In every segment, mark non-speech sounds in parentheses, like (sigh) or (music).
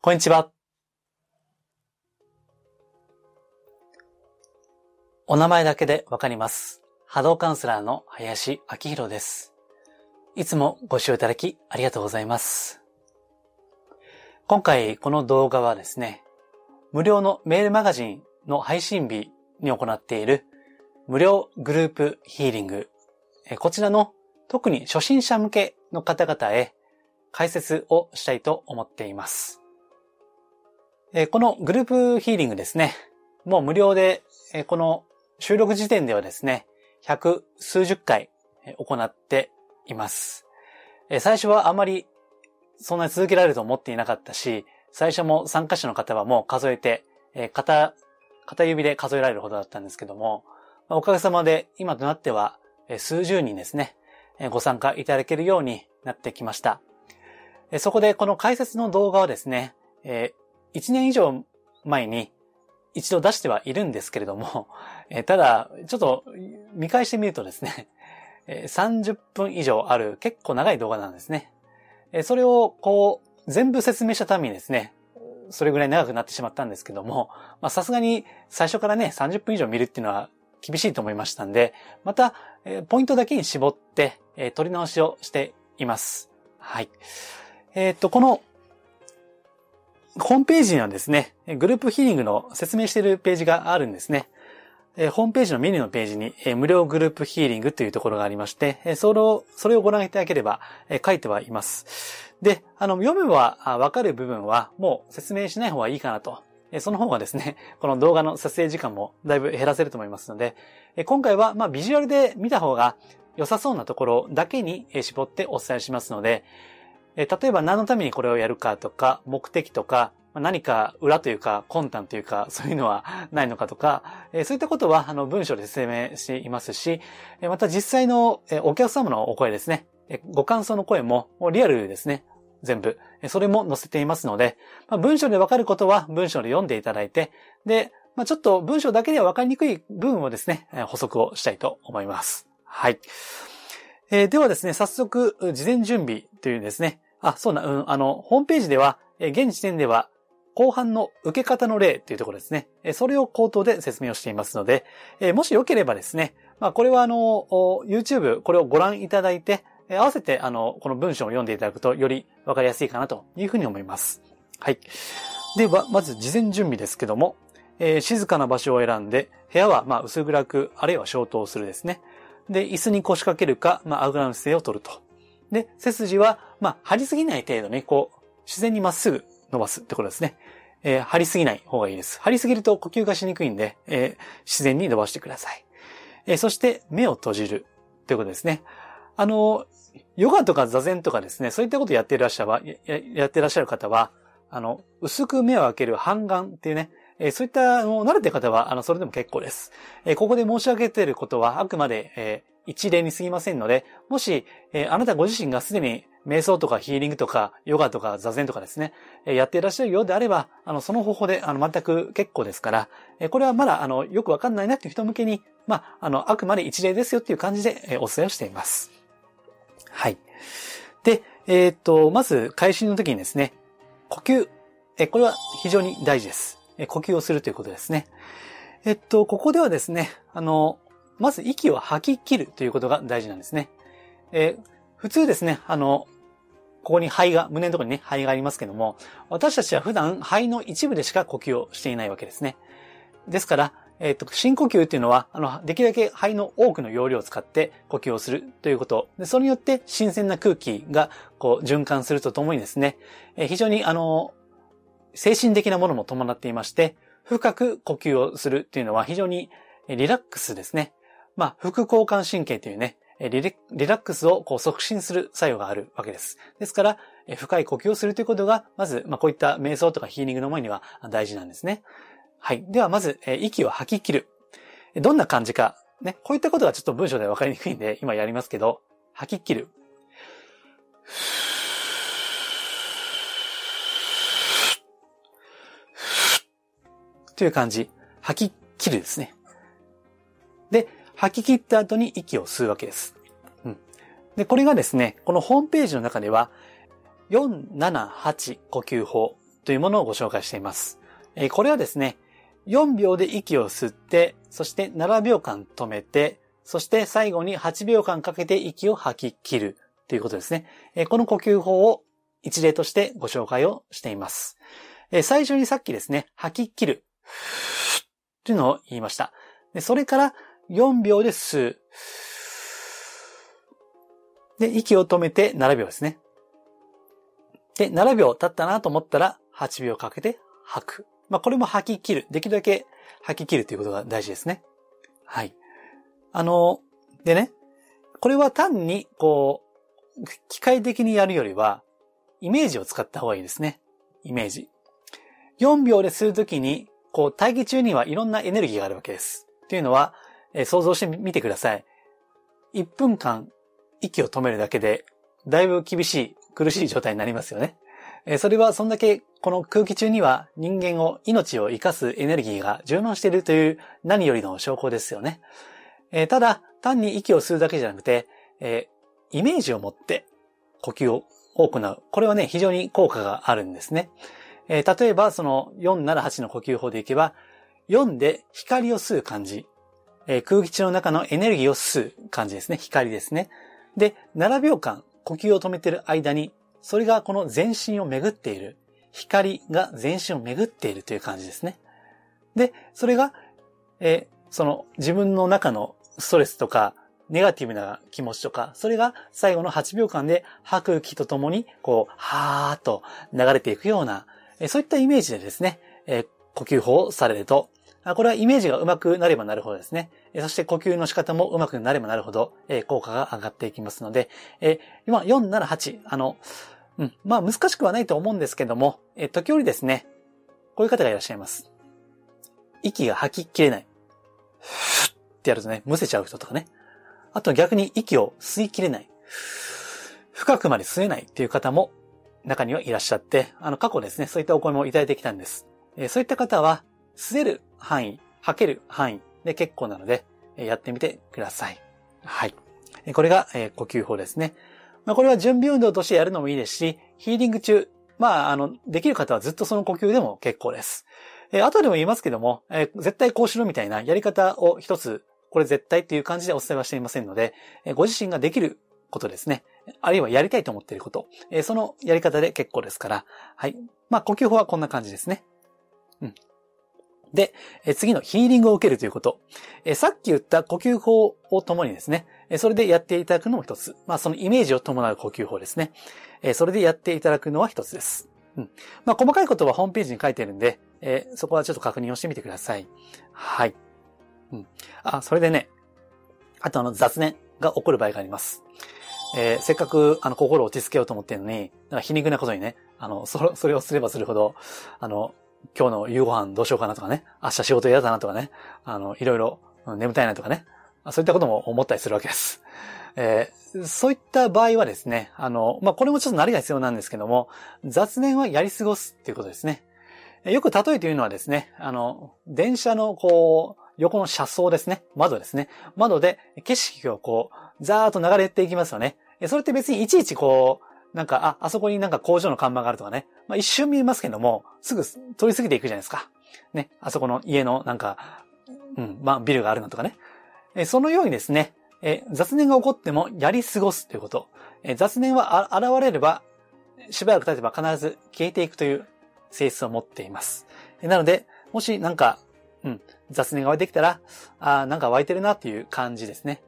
こんにちは。お名前だけでわかります。波動カウンセラーの林明宏です。いつもご視聴いただきありがとうございます。今回この動画はですね、無料のメールマガジンの配信日に行っている無料グループヒーリング、こちらの特に初心者向けの方々へ解説をしたいと思っています。えこのグループヒーリングですね、もう無料で、えこの収録時点ではですね、百数十回行っています。え最初はあまりそんなに続けられると思っていなかったし、最初も参加者の方はもう数えて、え片、片指で数えられるほどだったんですけども、おかげさまで今となっては数十人ですね、ご参加いただけるようになってきました。そこでこの解説の動画はですね、1年以上前に一度出してはいるんですけれども、(laughs) えただ、ちょっと見返してみるとですね、(laughs) え30分以上ある結構長い動画なんですね。えそれをこう全部説明したためにですね、それぐらい長くなってしまったんですけども、(laughs) まさすがに最初からね、30分以上見るっていうのは厳しいと思いましたんで、また、えポイントだけに絞って、え取り直しをしています。はい。えっと、このホームページにはですね、グループヒーリングの説明しているページがあるんですね。ホームページのメニューのページに、無料グループヒーリングというところがありまして、それを、それをご覧いただければ、書いてはいます。で、あの、読めばわかる部分はもう説明しない方がいいかなと。その方がですね、(laughs) この動画の撮影時間もだいぶ減らせると思いますので、今回は、ま、ビジュアルで見た方が良さそうなところだけに絞ってお伝えしますので、え例えば何のためにこれをやるかとか、目的とか、何か裏というか魂胆というか、(laughs) そういうのはないのかとか、えそういったことはあの文章で説明していますし、えまた実際のえお客様のお声ですね、えご感想の声もリアルですね、全部。えそれも載せていますので、ま、文章でわかることは文章で読んでいただいて、で、ま、ちょっと文章だけではわかりにくい部分をですね、補足をしたいと思います。はい。えーではですね、早速、事前準備というですね、あ、そうな、うん、あの、ホームページでは、現時点では、後半の受け方の例というところですね。それを口頭で説明をしていますので、もしよければですね、まあ、これはあの、YouTube、これをご覧いただいて、合わせて、あの、この文章を読んでいただくと、よりわかりやすいかなというふうに思います。はい。では、まず事前準備ですけども、えー静かな場所を選んで、部屋はまあ薄暗く、あるいは消灯するですね。で、椅子に腰掛けるか、まあ、あぐらの姿勢を取ると。で、背筋は、まあ、張りすぎない程度に、こう、自然にまっすぐ伸ばすってことですね。えー張りすぎない方がいいです。張りすぎると呼吸がしにくいんで、えー自然に伸ばしてください。えーそして、目を閉じるということですね。あの、ヨガとか座禅とかですね、そういったことやってらっしゃる、やっていらっしゃる方は、あの、薄く目を開ける半眼っていうね、えーそういった、あの、慣れてる方は、あの、それでも結構です。えーここで申し上げていることは、あくまで、えー一例に過ぎませんので、もし、えーあなたご自身がすでに瞑想とかヒーリングとか、ヨガとか座禅とかですね、えーやっていらっしゃるようであれば、あの、その方法で、あの、全く結構ですから、えーこれはまだ、あの、よくわかんないなっていう人向けに、まあ、あの、あくまで一例ですよっていう感じで、えお伝えをしています。はい。で、えっと、まず、開始の時にですね、呼吸、えこれは非常に大事です。え呼吸をするということですね。えっと、ここではですね、あの、まず息を吐き切るということが大事なんですね。えー普通ですね、あの、ここに肺が、胸のところにね、肺がありますけども、私たちは普段肺の一部でしか呼吸をしていないわけですね。ですから、えっ、と、深呼吸っていうのは、あの、できるだけ肺の多くの容量を使って呼吸をするということ。で、それによって新鮮な空気が、こう、循環するとともにですね、えー非常に、あの、精神的なものも伴っていまして、深く呼吸をするっていうのは非常にリラックスですね。まあ、副交感神経というね、リリラックスをこう促進する作用があるわけです。ですから、深い呼吸をするということが、まず、まあ、こういった瞑想とかヒーリングの前には大事なんですね。はい。では、まず、息を吐き切る。どんな感じか。ね。こういったことはちょっと文章では分かりにくいんで、今やりますけど、吐き切る。という感じ。吐き切るですね。で、吐き切った後に息を吸うわけです。うん。で、これがですね、このホームページの中では、478呼吸法というものをご紹介しています。えこれはですね、4秒で息を吸って、そして7秒間止めて、そして最後に8秒間かけて息を吐き切るということですね。えこの呼吸法を一例としてご紹介をしています。え最初にさっきですね、吐き切るというのを言いました。でそれから4秒で吸う。で、息を止めて7秒ですね。で、7秒経ったなと思ったら8秒かけて吐く。まあ、これも吐き切る。できるだけ吐き切るということが大事ですね。はい。あの、でね、これは単に、こう、機械的にやるよりは、イメージを使った方がいいですね。イメージ。4秒でするときに、こう、待機中にはいろんなエネルギーがあるわけです。というのは、えー、想像してみてください。1分間息を止めるだけで、だいぶ厳しい、苦しい状態になりますよね。えー、それはそんだけこの空気中には人間を、命を生かすエネルギーが充満しているという何よりの証拠ですよね。えー、ただ、単に息を吸うだけじゃなくて、えー、イメージを持って呼吸を行う。これはね、非常に効果があるんですね。えー、例えば、その478の呼吸法でいけば、4で光を吸う感じ。えー、空気中の中のエネルギーを吸う感じですね。光ですね。で、7秒間呼吸を止めている間に、それがこの全身を巡っている。光が全身を巡っているという感じですね。で、それが、えー、その自分の中のストレスとか、ネガティブな気持ちとか、それが最後の8秒間で吐く気とともに、こう、はーっと流れていくような、そういったイメージでですね、呼吸法をされると、これはイメージが上手くなればなるほどですね。そして呼吸の仕方も上手くなればなるほど、効果が上がっていきますので、今、4、7、8、あの、うん、まあ難しくはないと思うんですけども、時折ですね、こういう方がいらっしゃいます。息が吐ききれない。ふってやるとね、むせちゃう人とかね。あと逆に息を吸いきれない。深くまで吸えないっていう方も中にはいらっしゃって、あの過去ですね、そういったお声もいただいてきたんです。え、そういった方は、吸える範囲、吐ける範囲で結構なので、やってみてください。はい。これが、呼吸法ですね。まあ、これは準備運動としてやるのもいいですし、ヒーリング中、まあ、あの、できる方はずっとその呼吸でも結構です。えー、後でも言いますけども、え、絶対こうしろみたいなやり方を一つ、これ絶対っていう感じでお伝えはしていませんので、え、ご自身ができることですね。あるいはやりたいと思っていること。え、そのやり方で結構ですから。はい。まあ、呼吸法はこんな感じですね。うん。で、次のヒーリングを受けるということ。さっき言った呼吸法をともにですね、それでやっていただくのも一つ。まあそのイメージを伴う呼吸法ですね。それでやっていただくのは一つです。うん。まあ細かいことはホームページに書いてるんで、えそこはちょっと確認をしてみてください。はい。うん。あ、それでね、あとあの雑念が起こる場合があります。えー、せっかく、あの、心を落ち着けようと思ってるのに、なんか皮肉なことにね、あの、そ、それをすればするほど、あの、今日の夕ご飯どうしようかなとかね、明日仕事嫌だなとかね、あの、いろいろ、眠たいなとかね、そういったことも思ったりするわけです。えー、そういった場合はですね、あの、まあ、これもちょっと慣れが必要なんですけども、雑念はやり過ごすっていうことですね。よく例えて言うのはですね、あの、電車のこう、横の車窓ですね。窓ですね。窓で景色をこう、ザーッと流れていきますよね。それって別にいちいちこう、なんか、あ、あそこになんか工場の看板があるとかね。まあ一瞬見えますけども、すぐ通り過ぎていくじゃないですか。ね。あそこの家のなんか、うん、まあビルがあるのとかね。えそのようにですね、え雑念が起こってもやり過ごすということ。え雑念は現れれば、しばらく経てば必ず消えていくという性質を持っています。えなので、もしなんか、うん、雑念が湧いてきたら、あなんか湧いてるなっていう感じですね。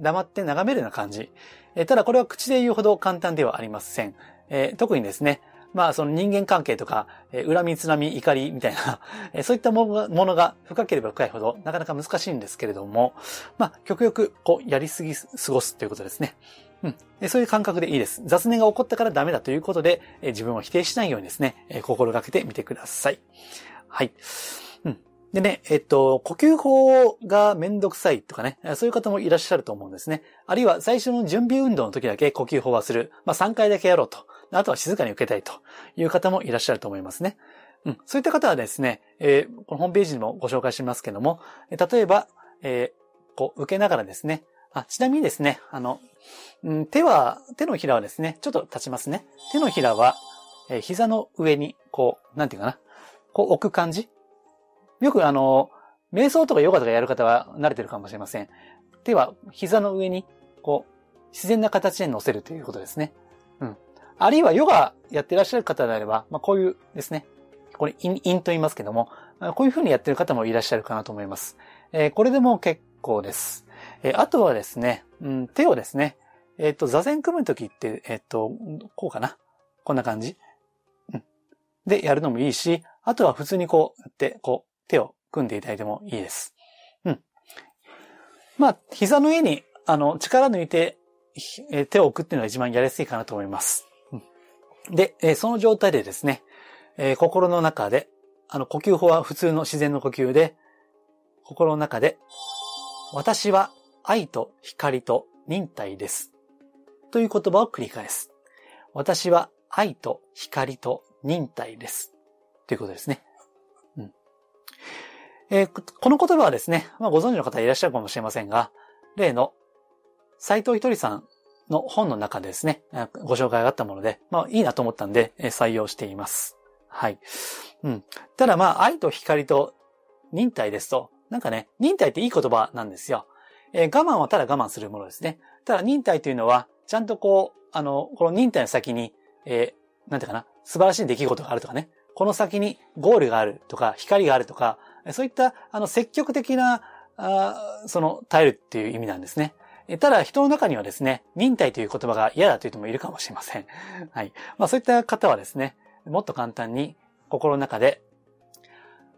黙って眺めるような感じ。えただこれは口で言うほど簡単ではありません。えー、特にですね、まあその人間関係とか、えー、恨み、つらみ、怒りみたいな、えー、そういったものが深ければ深いほどなかなか難しいんですけれども、まあ極力こうやりすぎ過ごすということですね。うん。そういう感覚でいいです。雑念が起こったからダメだということで、自分を否定しないようにですね、心がけてみてください。はい。でね、えっと、呼吸法がめんどくさいとかね、そういう方もいらっしゃると思うんですね。あるいは最初の準備運動の時だけ呼吸法はする。まあ3回だけやろうと。あとは静かに受けたいという方もいらっしゃると思いますね。うん。そういった方はですね、えー、このホームページにもご紹介しますけども、例えば、えー、こう、受けながらですね、あ、ちなみにですね、あの、うん、手は、手のひらはですね、ちょっと立ちますね。手のひらは、えー、膝の上にこう、なんていうかな。こう置く感じよくあの、瞑想とかヨガとかやる方は慣れてるかもしれません。手は膝の上に、こう、自然な形で乗せるということですね。うん。あるいはヨガやってらっしゃる方であれば、まあこういうですね、これ、陰と言いますけども、こういう風にやってる方もいらっしゃるかなと思います。えー、これでも結構です。えー、あとはですね、うん、手をですね、えっ、ー、と、座禅組むときって、えっ、と、こうかな。こんな感じ。うん。で、やるのもいいし、あとは普通にこうやって、こう、手を組んでいただいてもいいです。うん。まあ、膝の上に、あの、力抜いて、え手を置くっていうのが一番やりやすいかなと思います。うん、で、えその状態でですね、え心の中で、あの、呼吸法は普通の自然の呼吸で、心の中で、私は愛と光と忍耐です。という言葉を繰り返す。私は愛と光と忍耐です。ということですね。えー、この言葉はですね、まあ、ご存知の方いらっしゃるかもしれませんが、例の斎藤ひとりさんの本の中でですね、ご紹介があったもので、まあいいなと思ったんで、採用しています。はい。うん。ただまあ、愛と光と忍耐ですと、なんかね、忍耐っていい言葉なんですよ。えー、我慢はただ我慢するものですね。ただ忍耐というのは、ちゃんとこう、あの、この忍耐の先に、えー、なんていうかな、素晴らしい出来事があるとかね、この先にゴールがあるとか、光があるとか、そういった、あの、積極的な、あその、耐えるっていう意味なんですね。ただ、人の中にはですね、忍耐という言葉が嫌だという人もいるかもしれません。(laughs) はい。まあ、そういった方はですね、もっと簡単に心の中で、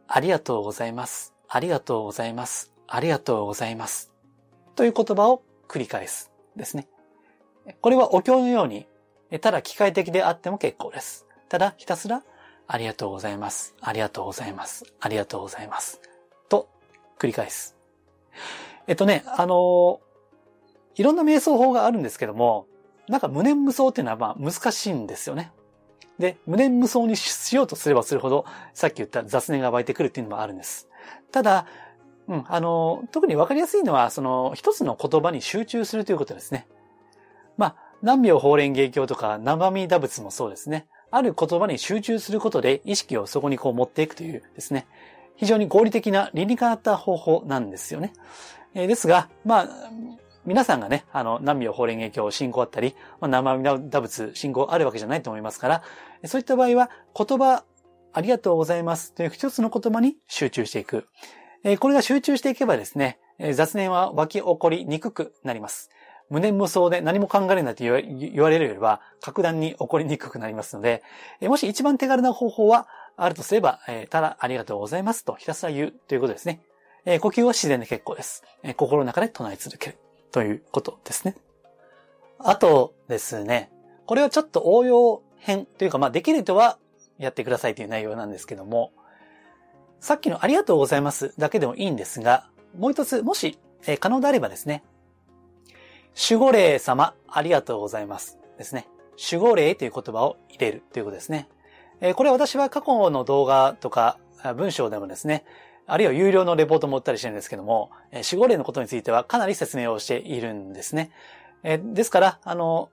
ありがとうございます。ありがとうございます。ありがとうございます。という言葉を繰り返すですね。これはお経のように、ただ機械的であっても結構です。ただひたすら、ありがとうございます。ありがとうございます。ありがとうございます。と、繰り返す。えっとね、あのいろんな瞑想法があるんですけども、なんか無念無想っていうのはまあ難しいんですよね。で、無念無想にしようとすればするほど、さっき言った雑念が湧いてくるっていうのもあるんです。ただ、うん、あの、特にわかりやすいのは、その、一つの言葉に集中するということですね。まあ、南明法蓮華経とか、生身打仏もそうですね。ある言葉に集中することで意識をそこにこう持っていくというですね。非常に合理的な理にかなった方法なんですよね。えー、ですが、まあ、皆さんがね、あの、南明法蓮華経信仰あったり、まあ、生身打仏信仰あるわけじゃないと思いますから、そういった場合は言葉、ありがとうございますという一つの言葉に集中していく。これが集中していけばですね、雑念は湧き起こりにくくなります。無念無想で何も考えなって言われるよりは、格段に起こりにくくなりますので、もし一番手軽な方法はあるとすれば、ただありがとうございますとひたすら言うということですね。呼吸は自然で結構です。心の中で唱え続けるということですね。あとですね、これはちょっと応用編というか、まあできる人はやってくださいという内容なんですけども、さっきのありがとうございますだけでもいいんですが、もう一つ、もし、可能であればですね、守護霊様、ありがとうございます。ですね。守護霊という言葉を入れるということですね。えー、これ私は過去の動画とか文章でもですね、あるいは有料のレポートも売ったりしてるんですけども、えー、守護霊のことについてはかなり説明をしているんですね。えー、ですから、あの、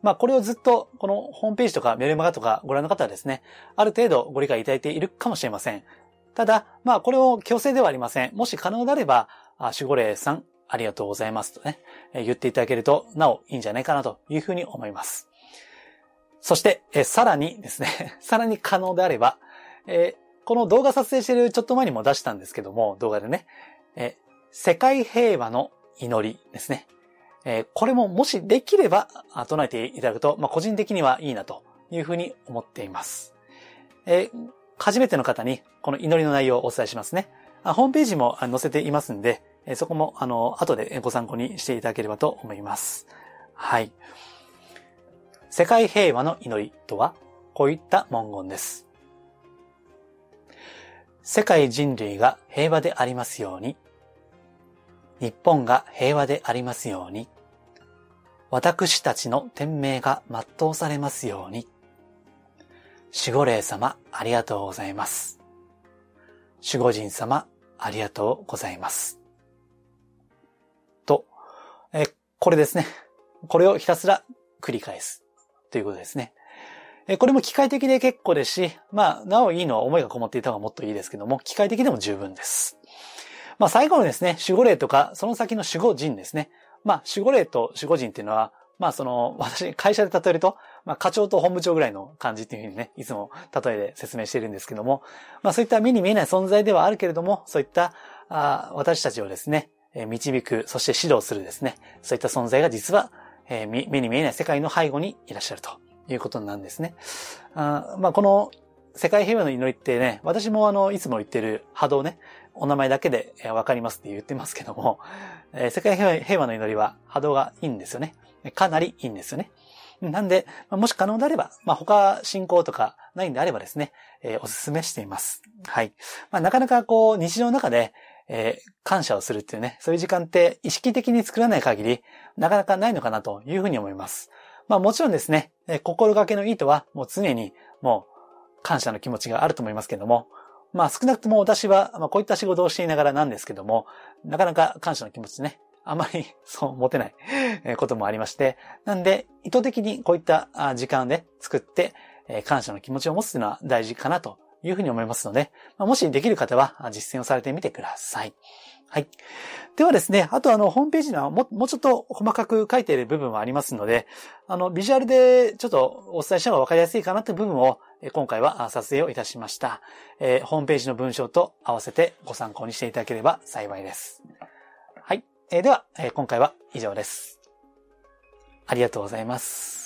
まあ、これをずっと、このホームページとかメルマガとかご覧の方はですね、ある程度ご理解いただいているかもしれません。ただ、まあ、これを強制ではありません。もし可能であれば、守護霊さん、ありがとうございますとね、言っていただけると、なおいいんじゃないかなというふうに思います。そして、えさらにですね、(laughs) さらに可能であれば、えこの動画撮影してるちょっと前にも出したんですけども、動画でね、え世界平和の祈りですね。えこれももしできれば唱えていただくと、まあ、個人的にはいいなというふうに思っています。え初めての方にこの祈りの内容をお伝えしますね。ホームページも載せていますんで、そこもあの後でご参考にしていただければと思います。はい。世界平和の祈りとは、こういった文言です。世界人類が平和でありますように、日本が平和でありますように、私たちの天命が全うされますように、守護霊様、ありがとうございます。守護神様、ありがとうございます。これですね。これをひたすら繰り返す。ということですね。これも機械的で結構ですし、まあ、なおいいのは思いがこもっていた方がもっといいですけども、機械的でも十分です。まあ、最後のですね、守護霊とか、その先の守護人ですね。まあ、守護霊と守護人っていうのは、まあ、その、私、会社で例えると、まあ、課長と本部長ぐらいの感じっていうふうにね、いつも例えで説明しているんですけども、まあ、そういった目に見えない存在ではあるけれども、そういった、あ私たちをですね、導く、そして指導するですね、そういった存在が実は、えー、目に見えない世界の背後にいらっしゃるということなんですね。あまあ、この世界平和の祈りってね、私もあの、いつも言ってる波動ね、お名前だけでわかりますって言ってますけども、え、世界平和の祈りは波動がいいんですよね。かなりいいんですよね。なんで、もし可能であれば、まあ、他進行とかないんであればですね、えー、お勧めしています。はい。まあ、なかなかこう、日常の中で、えー、感謝をするっていうね、そういう時間って意識的に作らない限り、なかなかないのかなというふうに思います。まあもちろんですね、えー、心がけのいいとは、もう常にもう感謝の気持ちがあると思いますけども、まあ少なくとも私は、まあこういった仕事をしていながらなんですけども、なかなか感謝の気持ちね、あまり (laughs) そう持てないこともありまして、なんで意図的にこういった時間で作って、感謝の気持ちを持つというのは大事かなというふうに思いますので、もしできる方は実践をされてみてください。はい。ではですね、あとあの、ホームページにはももうちょっと細かく書いている部分はありますので、あの、ビジュアルでちょっとお伝えした方がわかりやすいかなという部分を、今回は撮影をいたしました。えー、ホームページの文章と合わせてご参考にしていただければ幸いです。はい。えー、では、えー、今回は以上です。ありがとうございます。